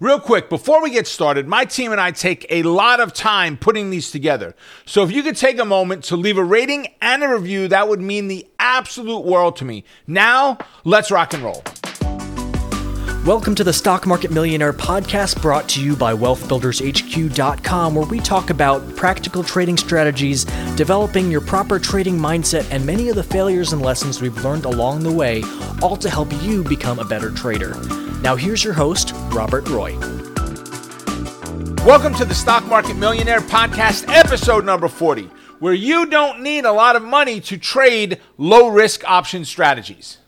Real quick, before we get started, my team and I take a lot of time putting these together. So if you could take a moment to leave a rating and a review, that would mean the absolute world to me. Now, let's rock and roll. Welcome to the Stock Market Millionaire podcast brought to you by wealthbuildershq.com, where we talk about practical trading strategies, developing your proper trading mindset, and many of the failures and lessons we've learned along the way, all to help you become a better trader. Now, here's your host, Robert Roy. Welcome to the Stock Market Millionaire Podcast, episode number 40, where you don't need a lot of money to trade low risk option strategies.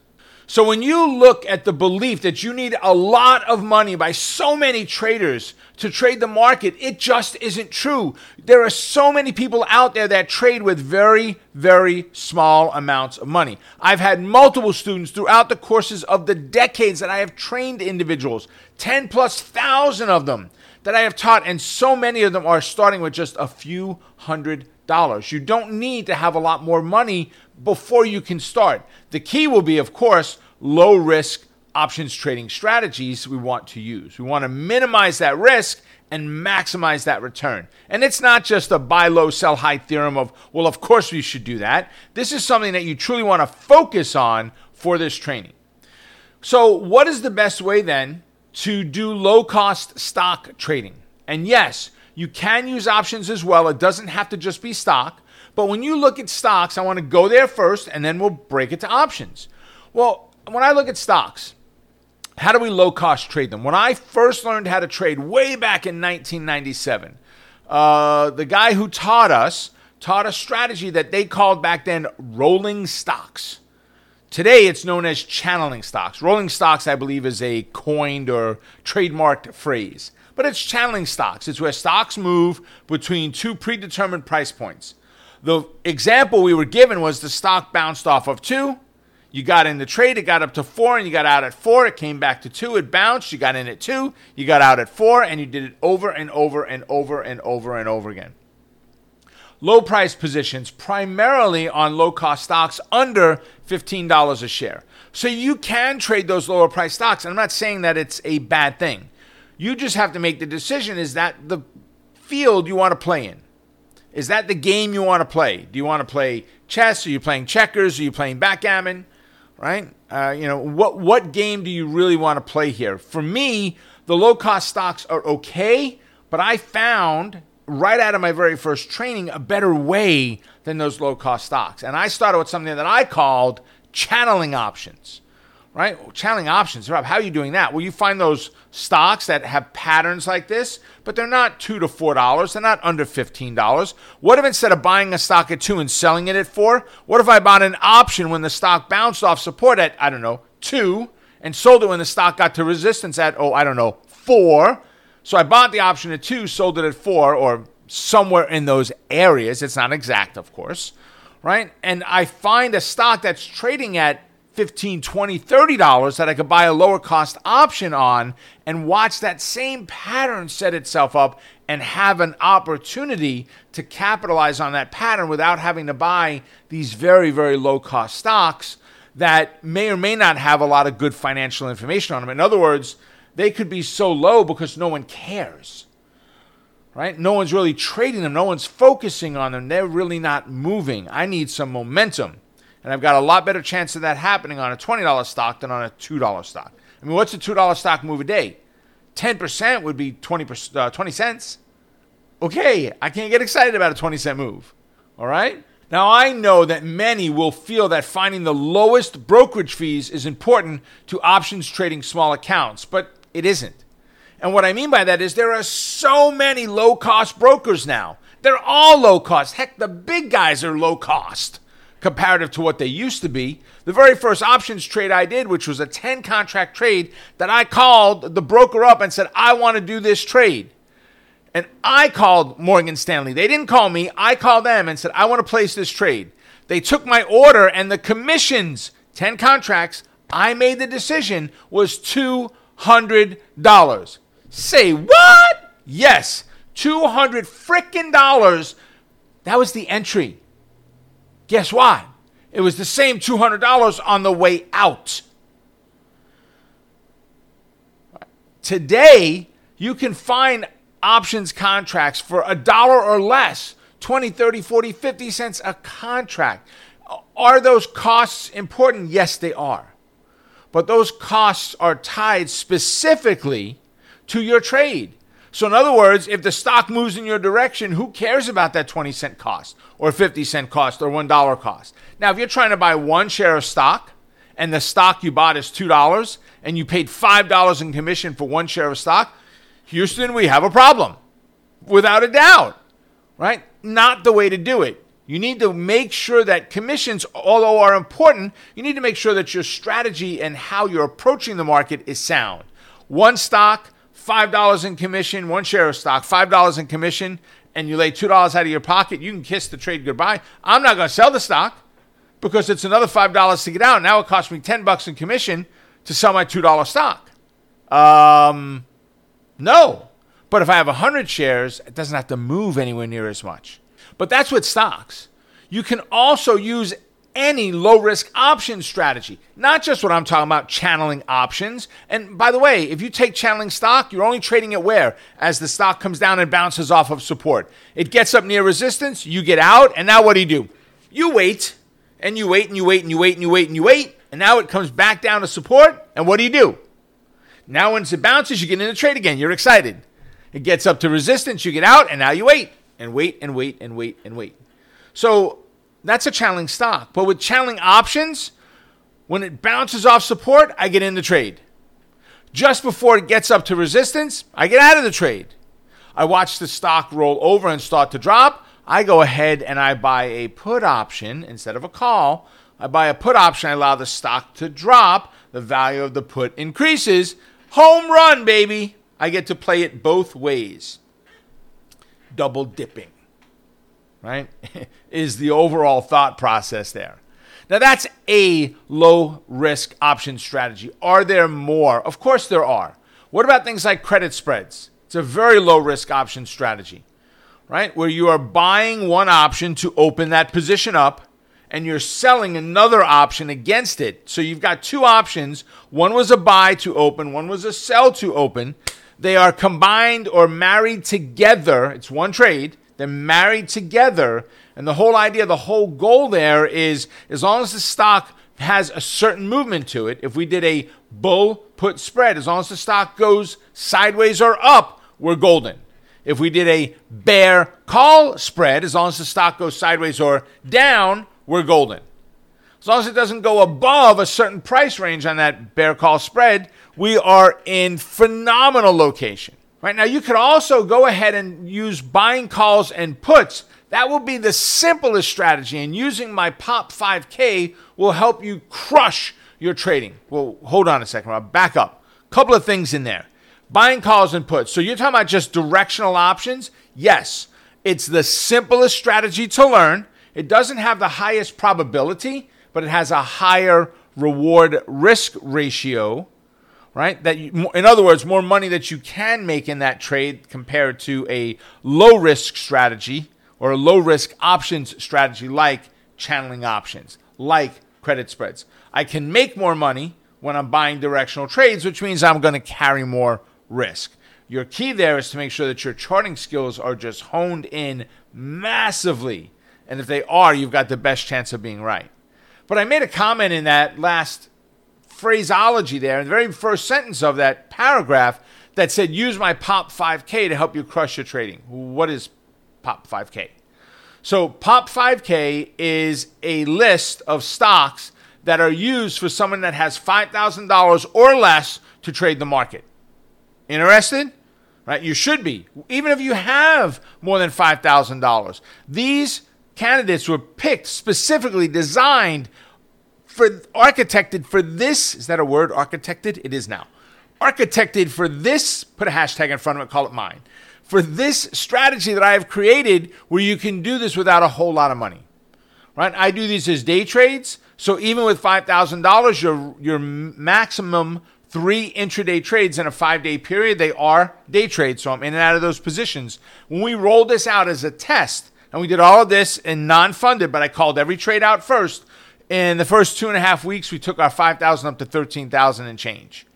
So, when you look at the belief that you need a lot of money by so many traders to trade the market, it just isn't true. There are so many people out there that trade with very, very small amounts of money. I've had multiple students throughout the courses of the decades that I have trained individuals, 10 plus thousand of them that I have taught, and so many of them are starting with just a few hundred dollars. You don't need to have a lot more money before you can start. The key will be, of course, low risk options trading strategies we want to use. We want to minimize that risk and maximize that return. And it's not just a buy low, sell high theorem of, well, of course we should do that. This is something that you truly want to focus on for this training. So, what is the best way then to do low cost stock trading? And yes, you can use options as well. It doesn't have to just be stock. But when you look at stocks, I want to go there first and then we'll break it to options. Well, when I look at stocks, how do we low cost trade them? When I first learned how to trade way back in 1997, uh, the guy who taught us taught a strategy that they called back then rolling stocks. Today, it's known as channeling stocks. Rolling stocks, I believe, is a coined or trademarked phrase, but it's channeling stocks. It's where stocks move between two predetermined price points. The example we were given was the stock bounced off of two you got in the trade, it got up to four, and you got out at four. It came back to two, it bounced. You got in at two, you got out at four, and you did it over and over and over and over and over again. Low price positions, primarily on low cost stocks under $15 a share. So you can trade those lower price stocks. And I'm not saying that it's a bad thing. You just have to make the decision is that the field you want to play in? Is that the game you want to play? Do you want to play chess? Are you playing checkers? Are you playing backgammon? Right? Uh, you know, what what game do you really want to play here? For me, the low cost stocks are okay, but I found right out of my very first training a better way than those low cost stocks, and I started with something that I called channeling options right? Channeling options, Rob, how are you doing that? Well, you find those stocks that have patterns like this, but they're not two to four dollars. They're not under fifteen dollars. What if instead of buying a stock at two and selling it at four, what if I bought an option when the stock bounced off support at I don't know two and sold it when the stock got to resistance at oh I don't know four. So I bought the option at two, sold it at four, or somewhere in those areas. It's not exact, of course, right? And I find a stock that's trading at 15 20 30 dollars that i could buy a lower cost option on and watch that same pattern set itself up and have an opportunity to capitalize on that pattern without having to buy these very very low cost stocks that may or may not have a lot of good financial information on them. In other words they could be so low because no one cares right? No one's really trading them. No one's focusing on them. They're really not moving. I need some momentum and I've got a lot better chance of that happening on a $20 stock than on a $2 stock. I mean, what's a $2 stock move a day? 10% would be 20, uh, 20 cents. Okay, I can't get excited about a 20 cent move. All right? Now, I know that many will feel that finding the lowest brokerage fees is important to options trading small accounts, but it isn't. And what I mean by that is there are so many low cost brokers now. They're all low cost. Heck, the big guys are low cost comparative to what they used to be. The very first options trade I did, which was a 10 contract trade, that I called the broker up and said, I want to do this trade. And I called Morgan Stanley. They didn't call me. I called them and said, I want to place this trade. They took my order and the commissions, 10 contracts, I made the decision was $200. Say what? Yes, 200 freaking dollars. That was the entry. Guess what? It was the same $200 on the way out. Today, You can find options contracts for a dollar or less 20, 30, 40, 50 cents a contract. Are those costs important? Yes, they are. But those costs are tied specifically to your trade. So, in other words, if the stock moves in your direction, who cares about that 20 cent cost or 50 cent cost or $1 cost? Now, if you're trying to buy one share of stock and the stock you bought is $2 and you paid $5 in commission for one share of stock, Houston, we have a problem without a doubt, right? Not the way to do it. You need to make sure that commissions, although are important, you need to make sure that your strategy and how you're approaching the market is sound. One stock, $5 in commission, one share of stock, $5 in commission, and you lay $2 out of your pocket, you can kiss the trade goodbye. I'm not going to sell the stock because it's another $5 to get out. Now it costs me 10 bucks in commission to sell my $2 stock. Um, no. But if I have 100 shares, it doesn't have to move anywhere near as much. But that's with stocks. You can also use any low risk option strategy, not just what I'm talking about, channeling options. And by the way, if you take channeling stock, you're only trading it where? As the stock comes down and bounces off of support. It gets up near resistance, you get out, and now what do you do? You wait, and you wait, and you wait, and you wait, and you wait, and you wait, and now it comes back down to support, and what do you do? Now, once it bounces, you get in the trade again. You're excited. It gets up to resistance, you get out, and now you wait, and wait, and wait, and wait, and wait. So, that's a channeling stock. But with channeling options, when it bounces off support, I get in the trade. Just before it gets up to resistance, I get out of the trade. I watch the stock roll over and start to drop. I go ahead and I buy a put option instead of a call. I buy a put option, I allow the stock to drop. The value of the put increases. Home run, baby. I get to play it both ways. Double dipping right? is the overall thought process there. Now, that's a low risk option strategy. Are there more? Of course, there are. What about things like credit spreads? It's a very low risk option strategy, right? Where you are buying one option to open that position up and you're selling another option against it. So you've got two options. One was a buy to open, one was a sell to open. They are combined or married together. It's one trade they're married together. And the whole idea, the whole goal there is as long as the stock has a certain movement to it, if we did a bull put spread, as long as the stock goes sideways or up, we're golden. If we did a bear call spread, as long as the stock goes sideways or down, we're golden. As long as it doesn't go above a certain price range on that bear call spread, we are in phenomenal location. Right now, you could also go ahead and use buying calls and puts. That will be the simplest strategy, and using my Pop 5K will help you crush your trading. Well, hold on a second. I'll back up. Couple of things in there. Buying calls and puts. So you're talking about just directional options? Yes. It's the simplest strategy to learn. It doesn't have the highest probability, but it has a higher reward risk ratio right? That you, in other words, more money that you can make in that trade compared to a low risk strategy or a low risk options strategy like channeling options, like credit spreads. I can make more money when I'm buying directional trades, which means I'm going to carry more risk. Your key there is to make sure that your charting skills are just honed in massively. And if they are, you've got the best chance of being right. But I made a comment in that last phraseology there in the very first sentence of that paragraph that said, use my POP 5K to help you crush your trading. What is POP 5K? So, POP 5K is a list of stocks that are used for someone that has $5,000 or less to trade the market. Interested? Right? You should be, even if you have more than $5,000. These candidates were picked specifically designed for architected for this. Is that a word? Architected? It is now. Architected for this. Put a hashtag in front of it. Call it mine. For this strategy that I have created, where you can do this without a whole lot of money. Right? I do these as day trades. So even with five thousand dollars, your your maximum three intraday trades in a five day period, they are day trades. So I'm in and out of those positions. When we rolled this out as a test, and we did all of this in non funded, but I called every trade out first. In the first two and a half weeks, we took our 5,000 up to 13,000 and change.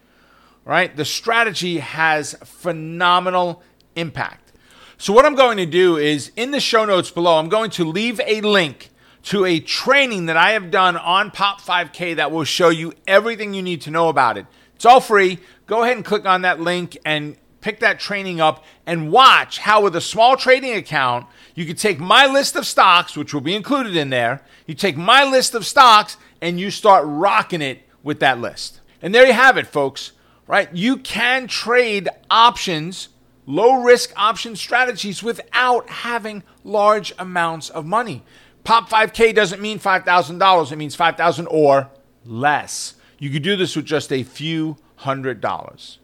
right? The strategy has phenomenal impact. So, what I'm going to do is in the show notes below, I'm going to leave a link to a training that I have done on Pop 5K that will show you everything you need to know about it. It's all free. Go ahead and click on that link and pick that training up and watch how, with a small trading account, you can take my list of stocks, which will be included in there. You take my list of stocks and you start rocking it with that list. And there you have it, folks, right? You can trade options low risk option strategies without having large amounts of money. Pop 5K doesn't mean $5,000, it means 5000 or less. You could do this with just a few hundred dollars.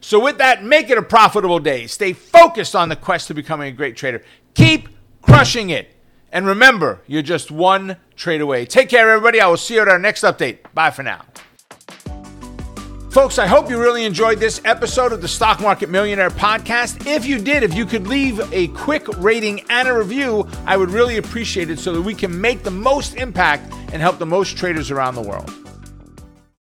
So, with that, make it a profitable day. Stay focused on the quest to becoming a great trader. Keep crushing it. And remember, you're just one trade away. Take care, everybody. I will see you at our next update. Bye for now. Folks, I hope you really enjoyed this episode of the Stock Market Millionaire Podcast. If you did, if you could leave a quick rating and a review, I would really appreciate it so that we can make the most impact and help the most traders around the world.